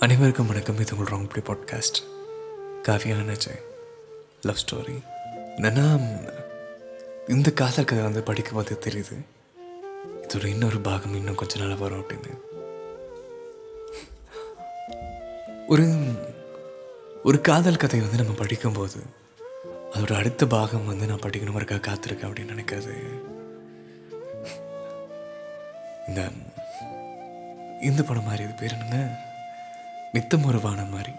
அனைவருக்கும் வணக்கம். இது உங்கள் ராங் பிடி பாட்காஸ்ட் காவியான ஜெய் லவ் ஸ்டோரி என்னன்னா இந்த காதல் கதை வந்து படிக்கும் போது தெரியுது. இதோட இன்னொரு பாகம் இன்னும் கொஞ்ச நாள் வரும் அப்படின்னு. ஒரு ஒரு காதல் கதை வந்து நம்ம படிக்கும்போது அதோட அடுத்த பாகம் வந்து நான் படிக்கணும் இருக்கா காத்திருக்கேன் அப்படின்னு நினைக்கிறது இந்த இந்த படம் மாதிரி இது பேர் என்னங்க? நித்தம் ஒரு வானம் மாதிரி.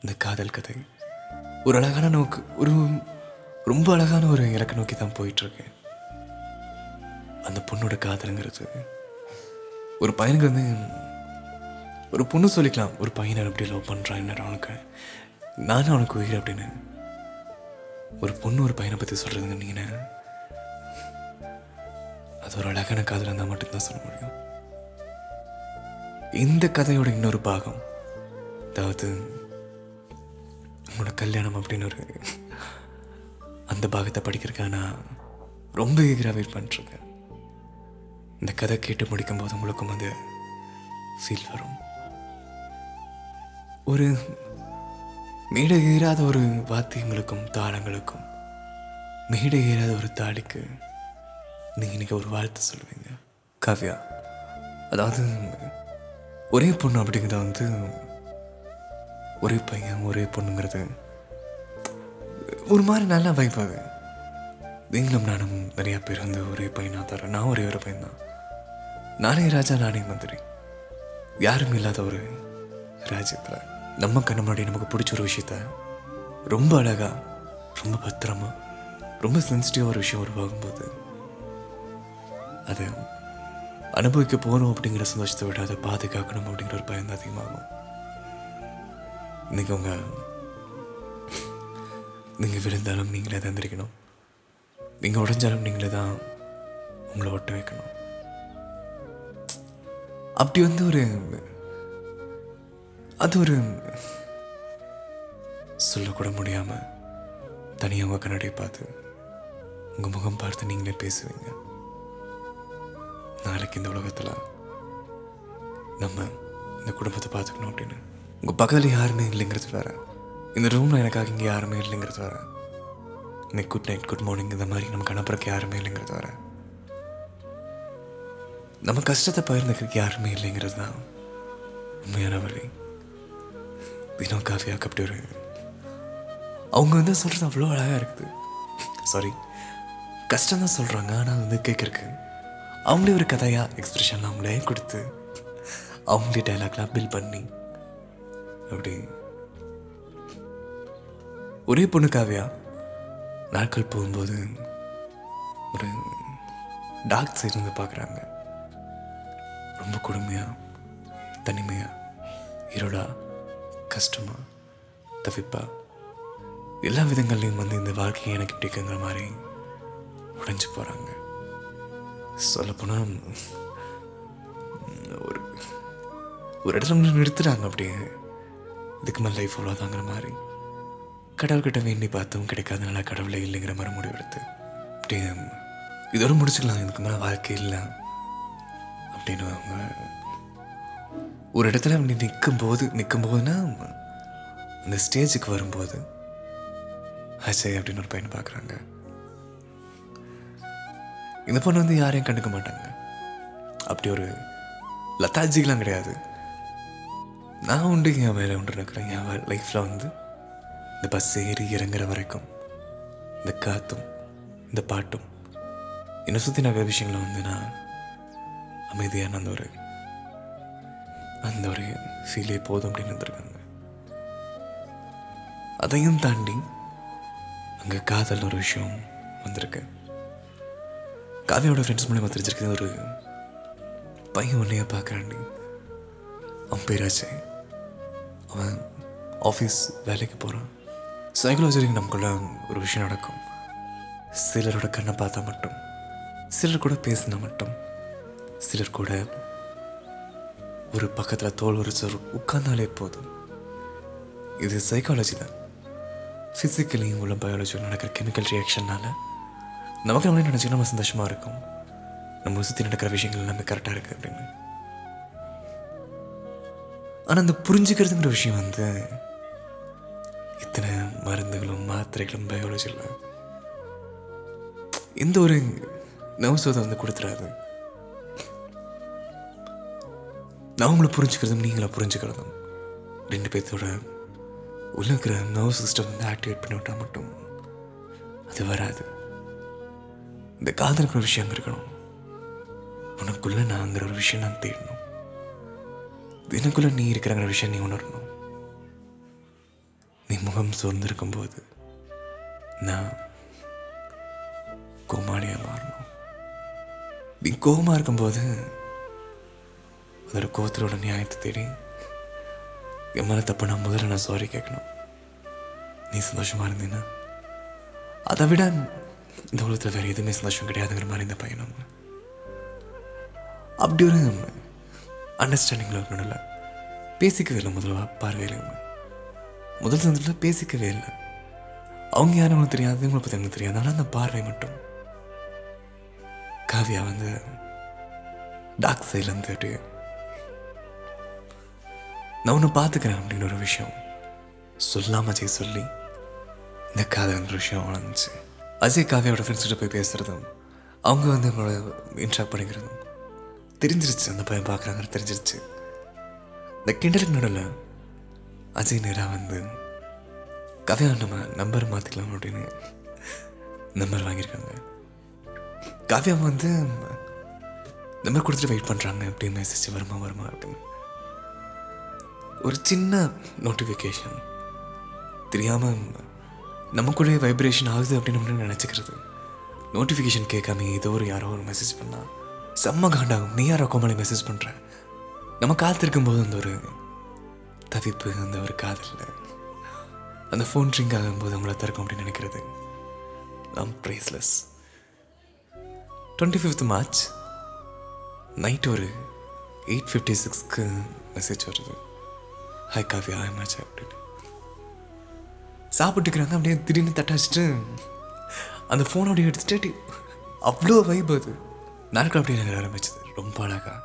இந்த காதல் கதை. ஒரு அழகான நோக்கு ஒரு ரொம்ப அழகான ஒரு இலக்க நோக்கி தான் போயிட்டுருக்கேன் அந்த பொண்ணோட காதலுங்கிறது. ஒரு பையனுக்கு வந்து ஒரு பொண்ணு சொல்லிக்கலாம் ஒரு பையனை அப்படி லவ் பண்ணுறான் என்ன அவனுக்கு. நானும் அவனுக்கு உயிர் அப்படின்னு. ஒரு பொண்ணு ஒரு பையனை பற்றி சொல்கிறதுங்க நீங்கள் அது ஒரு அழகான காதலாக இருந்தால் மட்டும்தான் சொல்ல முடியும். இந்த கதையோட இன்னொரு பாகம். அதாவது உங்களோட கல்யாணம் அப்படின்னு ஒரு அந்த பாகத்தை படிக்கிறதுக்காக நான் ரொம்ப ஈகராக வெயிட் பண்ணிட்டுருக்கேன். இந்த கதை கேட்டு முடிக்கும்போது உங்களுக்கும் வந்து ஃபீல் வரும். ஒரு மேடை ஏறாத ஒரு வாத்தியங்களுக்கும் தாளங்களுக்கும் மேடை ஏறாத ஒரு தாலிக்கு நீங்கள் இன்னைக்கு ஒரு வாழ்த்து சொல்லுவீங்க. காவ்யா அதாவது ஒரே பொண்ணு அப்படிங்கிறத வந்து ஒரே பையன் ஒரே பொண்ணுங்கிறது ஒரு மாதிரி நல்லா வைப் அது. நீங்களும் நானும் நிறையா பேர் வந்து ஒரே பையனாக தர நான் ஒரே ஒரு பையன் தான். நானே ராஜா நானே மந்திரி. யாரும் இல்லாத ஒரு ராஜ்யத்தில். நம்ம கண்ணு முன்னாடி நமக்கு பிடிச்ச ஒரு விஷயத்த ரொம்ப அழகா ரொம்ப பத்திரமா ரொம்ப சென்சிட்டிவாக ஒரு விஷயம் உருவாகும்போது அது அனுபவிக்க போகணும் அப்படிங்கிற சந்தோஷத்தை விட அதை பாதுகாக்கணும் அப்படிங்கிற ஒரு பயம் தான் அதிகமாகும். இன்றைக்கி உங்கள் நீங்கள் விழுந்தாலும் நீங்களே தந்திருக்கணும் நீங்கள் உடைஞ்சாலும் நீங்களே தான் உங்களை ஒட்ட வைக்கணும். அப்படி வந்து ஒரு அது ஒரு சொல்லக்கூட முடியாமல் தனியாக உங்கள் கண்ணாடியை பார்த்து உங்கள் முகம் பார்த்து நீங்களே பேசுவீங்க. நாளைக்கு இந்த உலகத்தில் நம்ம இந்த குடும்பத்தை பார்த்துக்கணும் அப்படின்னு. உங்கள் பக்கத்தில் யாருமே இல்லைங்கிறது வேறு. இந்த ரூமில் எனக்காக இங்கே யாருமே இல்லைங்கிறது வேறு. இன்னைக்கு குட் நைட் குட் மார்னிங் இந்த மாதிரி நமக்கு அனுப்புறக்கு யாருமே இல்லைங்கிறது வேறு. நம்ம கஷ்டத்தை பகிர்ந்துக்கிறதுக்கு யாருமே இல்லைங்கிறது தான் உண்மையான வழி. தினம் காஃபியாக்கு அப்படி ஒரு அவங்க வந்து சொல்கிறது அவ்வளோ அழகாக இருக்குது. சாரி கஷ்டம் தான் சொல்கிறாங்க ஆனால் வந்து கேட்குறக்கு அவங்களே ஒரு கதையாக எக்ஸ்பிரஷன்லாம் அவங்களே கொடுத்து அவங்களே டைலாக்லாம் பில் பண்ணி அப்படி ஒரே பொண்ணு காவியா நாட்கள் போகும்போது ஒரு டார்க் சைடு வந்து பார்க்குறாங்க. ரொம்ப கொடுமையாக தனிமையாக இருடா கஷ்டமாக தவிப்பா எல்லா விதங்கள்லையும் வந்து இந்த வாழ்க்கையை எனக்கு பிடிக்குங்கிற மாதிரி உடைஞ்சு போகிறாங்க சொல்லப்போனால் ஒரு ஒரு இடத்துல வந்து நிறுத்துறாங்க அப்படியே. இதுக்கு மேலே லைஃப் அவ்வளோதாங்கிற மாதிரி. கடவுள்கிட்ட வேண்டி பார்த்தும் கிடைக்காதனால கடவுளே இல்லைங்கிற மாதிரி முடிவு எடுத்து அப்படியே இதோட முடிச்சுக்கலாம் இதுக்கு மேலே வாழ்க்கை இல்லை அப்படின்னு அவங்க ஒரு இடத்துல அப்படி நிற்கும் போது நிற்கும் போதுன்னா அந்த ஸ்டேஜுக்கு வரும்போது அஜய் அப்படின்னு ஒரு பையனை பார்க்குறாங்க. இந்த பொண்ணு வந்து யாரையும் கண்டுக்க மாட்டாங்க. அப்படி ஒரு லதாஜிக்கெலாம் கிடையாது. நான் உண்டு என் வேலை உண்டு இருக்கிறேன் என் லைஃப்பில் வந்து இந்த பஸ் ஏறி இறங்குற வரைக்கும் இந்த காத்தும் இந்த பாட்டும் என்னை சுற்றி நிறைய விஷயங்களை வந்து நான் அமைதியான அந்த ஒரு அந்த ஒரு ஃபீலே போதும் அப்படின்னு இருந்திருக்காங்க. அதையும் தாண்டி அங்கே காதல் ஒரு விஷயம் வந்திருக்கு. காவியோட ஃப்ரெண்ட்ஸ் மூலயமா தெரிஞ்சிருக்கிறது ஒரு பையன் உன்னைய பார்க்குறாண்டி அவன் பேராச்சு. அவன் ஆஃபீஸ் வேலைக்கு போகிறான் சைக்காலஜி நமக்குள்ள ஒரு விஷயம் நடக்கும். சிலரோட கண்ணை பார்த்தா மட்டும் சிலர் கூட பேசினா மட்டும் சிலர் கூட ஒரு பக்கத்தில் தோல் ஒரு சொல் உட்கார்ந்தாலே போதும். இது சைக்காலஜி தான். ஃபிசிக்கலையும் உள்ள பயாலஜியும் நடக்கிற கெமிக்கல் ரியாக்ஷன்னால நமக்கு நம்மளே நினச்சிக்க நம்ம சந்தோஷமாக இருக்கும். நம்மளை சுற்றி நடக்கிற விஷயங்கள் எல்லாமே கரெக்டாக இருக்குது அப்படின்னு. ஆனால் அந்த புரிஞ்சுக்கிறதுங்கிற விஷயம் வந்து இத்தனை மருந்துகளும் மாத்திரைகளும் பயாலஜியில் எந்த ஒரு நவசோதை வந்து கொடுத்துறாது நான் உங்களை புரிஞ்சுக்கிறதும் நீங்களா புரிஞ்சுக்கிறதும் ரெண்டு பேர்த்தோட உள்ள இருக்கிற நர்வ் சிஸ்டம் வந்து ஆக்டிவேட் பண்ணி விட்டா மட்டும் அது வராது. இந்த காதலுக்கு ஒரு விஷயம் இருக்கணும். உனக்குள்ள நாங்கிற ஒரு விஷயம் நான் தேடணும். எனக்குள்ள நீ இருக்கிறங்கிற விஷயம் நீ உணரணும். நீ முகம் சோர்ந்திருக்கும் போது நான் கோமாளியா மாறணும். நீ கோபமா இருக்கும்போது அதோட கோவத்தோட நியாயத்தை தேடி என் மேலே தப்ப நான் முதல்ல நான் சாரி கேட்கணும். நீ சந்தோஷமா இருந்தீன்னா அதை விட இந்த உலகத்தில் வேற எதுவுமே சந்தோஷம் கிடையாதுங்கிற மாதிரி இந்த பையனும் அப்படி ஒரு அண்டர்ஸ்டாண்டிங்கில் இருக்கணும்ல. பேசிக்கவே இல்லை முதல்ல பார்வையில் முதல் சந்தத்தில் பேசிக்கவே இல்லை. அவங்க யாரும் அவங்களுக்கு தெரியாது இவங்களை பற்றி எனக்கு தெரியாது. ஆனால் அந்த பார்வை மட்டும். காவியா வந்து டாக் சைட்லேருந்து அப்படியே நான் உன்னை பார்த்துக்கிறேன் அப்படின்னு ஒரு விஷயம் சொல்லாம அஜய் சொல்லி இந்த காதல் விஷயம் வளர்ந்துச்சு. அஜய் காவியாவோட ஃப்ரெண்ட்ஸ்கிட்ட போய் பேசுகிறதும் அவங்க வந்து அவங்களோட இன்ட்ராக்ட் பண்ணிக்கிறதும் தெரிஞ்சிருச்சு. அந்த பையன் பார்க்குறாங்க தெரிஞ்சிருச்சு. இந்த கிண்டலுக்கு நடுவில் அஜய் நேராக வந்து கவியா நம்ம நம்பர் மாற்றிக்கலாம் அப்படின்னு நம்பர் வாங்கியிருக்காங்க. காவியா வந்து நம்பர் கொடுத்துட்டு வெயிட் பண்ணுறாங்க அப்படின்னு மெசேஜ் வருமா வருமா அப்படின்னு. ஒரு சின்ன நோட்டிஃபிகேஷன் தெரியாமல் நமக்குள்ளே வைப்ரேஷன் ஆகுது அப்படின்னு நம்ம நினச்சிக்கிறது. நோட்டிஃபிகேஷன் கேட்காம ஏதோ ஒரு யாரோ ஒரு மெசேஜ் பண்ணால் செம்ம காண்டாகும். நீ யாரோ கோமாளி மெசேஜ் பண்ணுற நம்ம காத்திருக்கும் போது அந்த ஒரு தவிப்பு அந்த ஒரு காதல் அந்த ஃபோன் ட்ரிங்க் ஆகும்போது அவங்கள திறக்கும் அப்படின்னு நினைக்கிறது. நம் priceless twenty fifth March night ஒரு எயிட் ஃபிஃப்டி சிக்ஸ்க்கு மெசேஜ் வருது. ஹை காஃபி ஹாய் அப்படின்னு சாப்பிட்டுக்கிறாங்க அப்படியே திடீர்னு தட்டாச்சிட்டு அந்த ஃபோன் அப்படியே எடுத்துட்டு அவ்வளோ வைப் அது. நாட்கள் அப்படியே எனக்கு ஆரம்பிச்சது. ரொம்ப அழகா.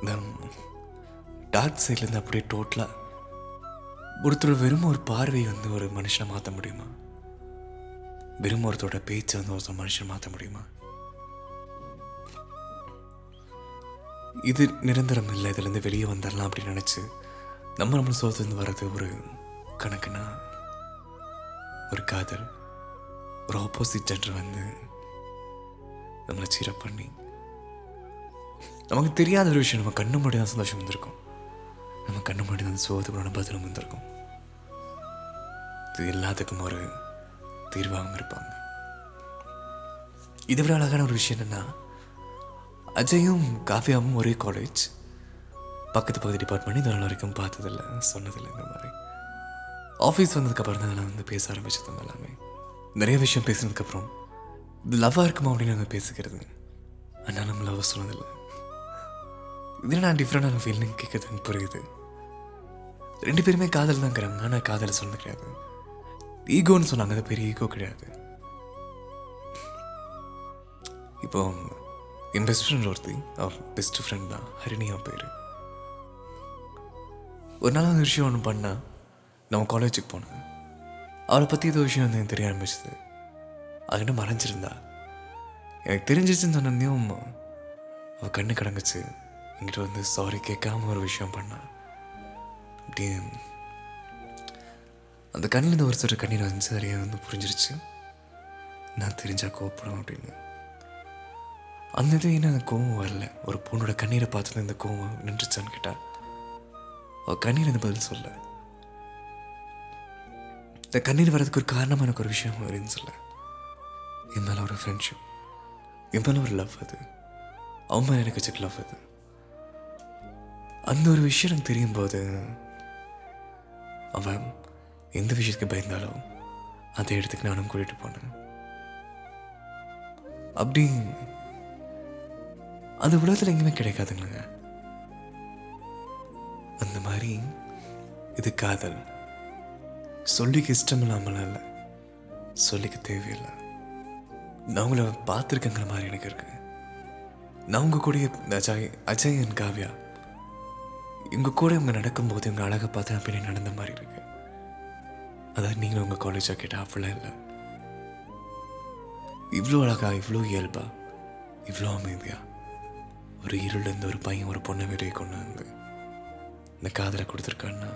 இந்த டார்க் சைட்லேருந்து அப்படியே டோட்டலாக ஒருத்தர் வெறும் ஒரு பார்வை வந்து ஒரு மனுஷனை மாற்ற முடியுமா? வெறும் ஒருத்தரோட பேச்சை வந்து ஒருத்தர் மனுஷன் மாற்ற முடியுமா? இது நிரந்தரம் இல்லை. இதுலேருந்து வெளியே வந்துடலாம் அப்படின்னு நினச்சி நம்ம நம்ம சோத்துலேருந்து வர்றது ஒரு கணக்குன்னா ஒரு காதல் ஒரு ஆப்போசிட் ஜெண்டர் வந்து நம்மளை சீரப் பண்ணி நமக்கு தெரியாத ஒரு விஷயம் நம்ம கண்ணு முன்னாடி தான் சந்தோஷம் வந்திருக்கும். நம்ம கண்ணு முன்னாடி தான் சோகத்துக்குள்ள பதிலும் வந்திருக்கும். இது எல்லாத்துக்கும் ஒரு தீர்வாகவும் இருப்பாங்க. இதை விட அழகான ஒரு விஷயம் என்னன்னா அஜயும் காஃபியாவும் ஒரே காலேஜ் பக்கத்து பக்கத்து டிபார்ட்மெண்ட் இது வரைக்கும் பார்த்ததில்ல சொன்னதில்லை இந்த மாதிரி. ஆஃபீஸ் வந்ததுக்கப்புறம் தான் நான் வந்து பேச ஆரம்பிச்சது எல்லாமே. நிறைய விஷயம் பேசினதுக்கப்புறம் இது லவ்வாக இருக்குமா அப்படின்னு நாங்கள் பேசிக்கிறது. ஆனால் நம்ம லவ் சொன்னதில்லை. இதில் நான் டிஃப்ரெண்டான ஃபீலிங் கேட்குறது எனக்கு புரியுது. ரெண்டு பேருமே காதல் தான் இருக்கிறாங்க. ஆனால் காதல் சொன்னது கிடையாது. ஈகோன்னு சொன்னாங்க. அது பெரிய ஈகோ கிடையாது. இப்போ என் பெஸ்ட் ஃப்ரெண்ட் ஒருத்தி. அவன் பெஸ்ட் ஃப்ரெண்ட் தான். ஹரிணியா பேர். ஒரு நாள் அந்த விஷயம் ஒன்று பண்ணால் நம்ம காலேஜுக்கு போனேன். அவளை பற்றி ஏதோ விஷயம் வந்து எனக்கு தெரிய ஆரம்பிச்சது. அதுக்கிட்ட மறைஞ்சிருந்தா? எனக்கு தெரிஞ்சிச்சுன்னு சொன்னதையும் அவள் கண்ணு கடங்குச்சு என்கிட்ட வந்து சாரி கேட்காம ஒரு விஷயம் பண்ணா. அப்படியே அந்த கண்ணில் ஒரு சில கண்ணீர் வந்து நிறைய வந்து புரிஞ்சிருச்சு. நான் தெரிஞ்சா கோவப்படும் அப்படின்னு. அந்த இது என்ன அந்த கோவம் வரல. ஒரு பொண்ணோட கண்ணீரை பார்த்துட்டு இந்த கோவம் நின்றுச்சான்னு கேட்டா. அவள் கண்ணீர் இந்த பதில் சொல்ல இந்த கண்ணீர் வர்றதுக்கு ஒரு காரணமாக எனக்கு ஒரு விஷயம் வருதுன்னு சொல்ல. என் மேலே ஒரு ஃப்ரெண்ட்ஷிப் என் மேலே ஒரு லவ் அது. அவன் மேலே எனக்கு வச்சுக்க லவ் அது. அந்த ஒரு விஷயம் எனக்கு தெரியும் போது அவன் எந்த விஷயத்துக்கு பயந்தாலும் அந்த இடத்துக்கு நானும் கூட்டிகிட்டு போனேன். அப்படி அது உலகத்தில் எங்கேயுமே கிடைக்காதுங்க. அந்த மாதிரி இது காதல். சொல்லிக்க இஷ்டம் இல்லாமல் இல்லை. சொல்லிக்க தேவையில்லை. நான் உங்களை பார்த்துருக்கேங்கிற மாதிரி எனக்கு இருக்கு. நான் உங்கள் கூடயே அஜய் அஜய் அண்ட் காவ்யா. இவங்க கூட இவங்க நடக்கும்போது இவங்க அழகை பார்த்து அப்படின்னு நடந்த மாதிரி இருக்கு. அதாவது நீங்களும் உங்கள் காலேஜாக கேட்டால் அப்படிலாம் இல்லை. இவ்வளோ அழகா இவ்வளோ இயல்பா இவ்வளோ அமைதியா. ஒரு இருளேருந்து ஒரு பையன் ஒரு பொண்ணை வெளியே கொண்டு வந்து இந்த காதலை கொடுத்துருக்கான்னா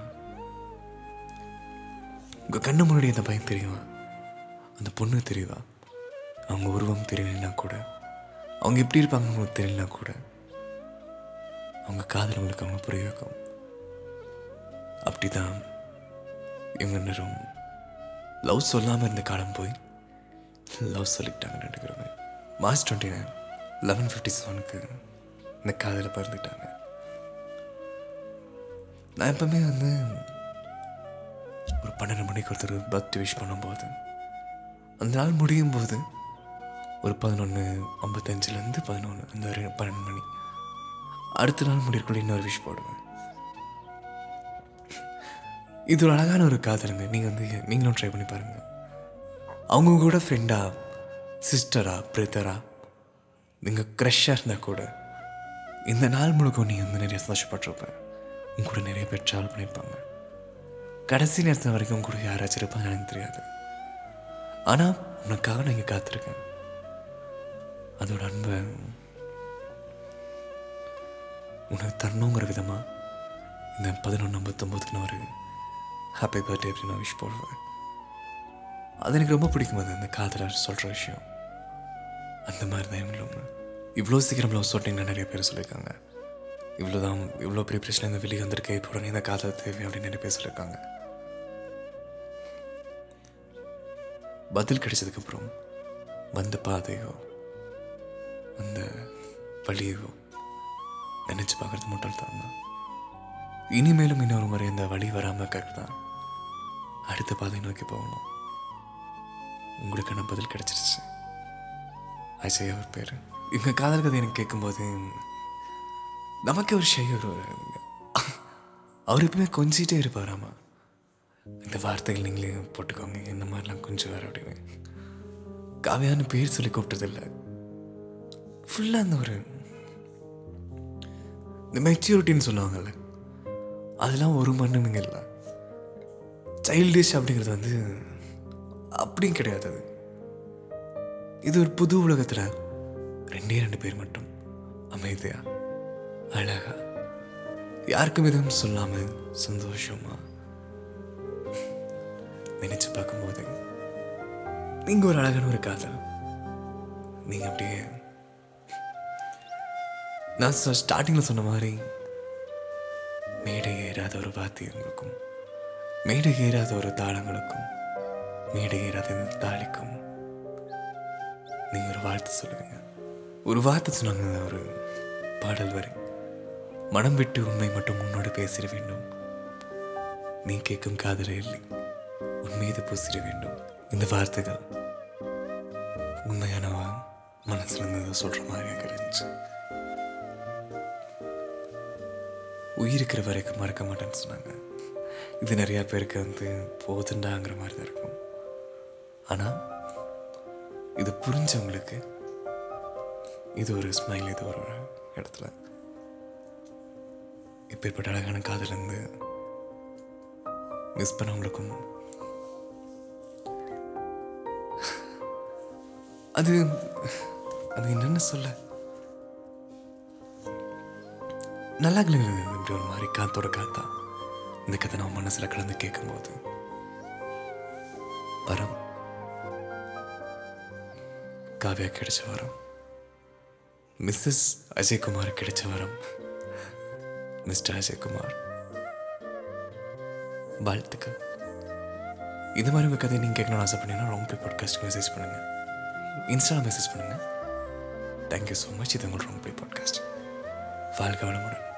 உங்கள் கண்ணு முன்னாடி அந்த பையன் தெரியுமா? அந்த பொண்ணு தெரியுதா? அவங்க உருவம் தெரியலனா கூட அவங்க எப்படி இருப்பாங்க உங்களுக்கு தெரியலனா கூட அவங்க காதல் உங்களுக்கு அவங்க புரிய வைக்கும் அப்படிதான் இவங்க நேரம் லவ் சொல்லாமல் இருந்த காலம் போய் லவ் சொல்லிக்கிட்டாங்க நினைக்கிறவங்க March twenty nine eleven fifty செவனுக்கு இந்த காதலை பிறந்துட்டாங்க. நான் எப்பவுமே வந்து ஒரு பன்னெண்டு மணிக்கு ஒருத்தர் பர்த்டே விஷ் பண்ணும்போது அந்த நாள் முடியும் போது ஒரு பதினொன்று ஐம்பத்தஞ்சிலேருந்து பதினொன்று அந்த ஒரு பன்னெண்டு மணி. அடுத்த நாள் முடியக்குள்ள இன்னொரு விஷ் போடுவேன். இது ஒரு அழகான ஒரு காதலுங்க. நீங்கள் வந்து நீங்களும் ட்ரை பண்ணி பாருங்கள் அவங்க கூட ஃப்ரெண்டா சிஸ்டரா பிரதரா நீங்கள் க்ரஷ்ஷாக இருந்தால் கூட இந்த நாள் முழுக்க நீங்கள் வந்து நிறைய சந்தோஷப்பட்டிருப்பேன். உங்க கூட நிறைய பேர் ட்ராவல் பண்ணியிருப்பாங்க கடைசி நேரத்தில் வரைக்கும் கூட யாராச்சும் இருப்பாங்க எனக்கு தெரியாது. ஆனால் உனக்காக நான் இங்கே காத்திருக்கேன். அதோட அன்பை உனக்கு தரணுங்கிற விதமாக இந்த பதினொன்று ஐம்பத்தொம்போதுக்கு நான் ஒரு ஹாப்பி பர்த்டே அப்படின்னு நான் விஷ் போடுவேன். அது எனக்கு ரொம்ப பிடிக்கும் அது அந்த காதலர் சொல்கிற விஷயம். அந்த மாதிரி தான் இவங்களும் இவ்வளோ சீக்கிரம் லவ் சொல்லிட்டீங்கன்னா நிறைய பேர் சொல்லியிருக்காங்க. இவ்வளோ தான் இவ்வளோ பெரிய பிரச்சனை இந்த வெளியே வந்திருக்கு இப்போ உடனே இந்த காதல் தேவை அப்படின்னு நிறைய பேர் சொல்லியிருக்காங்க. பதில் கிடைச்சதுக்கப்புறம் வந்த பாதையோ அந்த வழியோ நினச்சி பார்க்குறது முட்டாள்தான் தான். இனிமேலும் இன்னொரு முறை இந்த வழி வராமல் கரெக்ட் தான் அடுத்த பாதை நோக்கி போகணும். உங்களுக்கான பதில் கிடைச்சிருச்சு. அஜய் அவர் பேர். இவங்க காதல் கதை எனக்கு கேட்கும்போது நமக்கு ஒரு ஷை ஒரு அவர் எப்பவுமே கொஞ்சிட்டே இருப்பாராமா இந்த வார்த்தைகள் நீங்களே போட்டுக்கோங்க. இந்த மாதிரிலாம் கொஞ்சம் வேற அப்படின்னு. காவியான்னு பேர் சொல்லி கூப்பிட்டதில்ல. ஃபுல்லாக அந்த ஒரு இந்த மெச்சூரிட்டின்னு சொல்லுவாங்கல்ல. அதெல்லாம் ஒரு மண்ணுமிங்க இல்லை. சைல்டிஷ் அப்படிங்கிறது வந்து அப்படியும் கிடையாது அது. இது ஒரு புது உலகத்தில் ரெண்டே ரெண்டு பேர் மட்டும் அமைதியா அழகா யாருக்கும் எதுவும் சொல்லாமல் சந்தோஷமா நினச்சி பார்க்கும்போது நீங்கள் ஒரு அழகான ஒரு காதல். நீங்கள் அப்படியே நான் ஸ்டார்டிங்கில் சொன்ன மாதிரி மேடை ஏறாத ஒரு வாத்தியங்களுக்கும் மேடை ஏறாத ஒரு தாளங்களுக்கும் மேடை ஏறாத தாளிக்கும் நீங்கள் ஒரு வாழ்த்து சொல்லுவீங்க. ஒரு வார்த்தை சொன்னாங்க ஒரு பாடல் வரி. மனம் விட்டு உண்மை மட்டும் உன்னோடு பேசிட வேண்டும். நீ கேட்கும் காதலே இல்லை. மீது பூசிட வேண்டும். இந்த வார்த்தைகள் உண்மையானவா மனசுல இருந்து சொல்ற மாதிரி எனக்கு இருந்துச்சு. உயிருக்கிற வரைக்கும் மறக்க மாட்டேன்னு சொன்னாங்க. இது நிறையா பேருக்கு வந்து போதுண்டாங்கிற மாதிரி தான் இருக்கும். ஆனால் இது புரிஞ்சவங்களுக்கு இது ஒரு ஸ்மைல் இது ஒரு இடத்துல. இப்பேற்பட்ட அழகான காதலேருந்து மிஸ் பண்ணவங்களுக்கும் அது அது என்னன்னு சொல்ல. நல்லா இல்லைங்க இப்படி ஒரு மாதிரி காத்தோட காத்தா. இந்த கதை நான் மனசுல கலந்து கேட்கும்போது வரம். காவியா கிடைச்ச வரம். மிஸ்ஸஸ் அஜய்குமார் கிடைச்ச வரம். மிஸ்டர் அஜய்குமார். வாழ்த்துக்கள். இது மாதிரி உங்கள் கதையை நீங்கள் கேட்கணும்னு ஆசைப்பட்டீங்கன்னா ரொம்ப பாட்காஸ்ட் மெசேஜ் பண்ணுங்கள் இன்ஸ்டாவில் மெசேஜ் பண்ணுங்கள் தேங்க்யூ ஸோ மச் இது உங்கள் ரொம்ப பாட்காஸ்ட் வாழ்க வளமுடன்.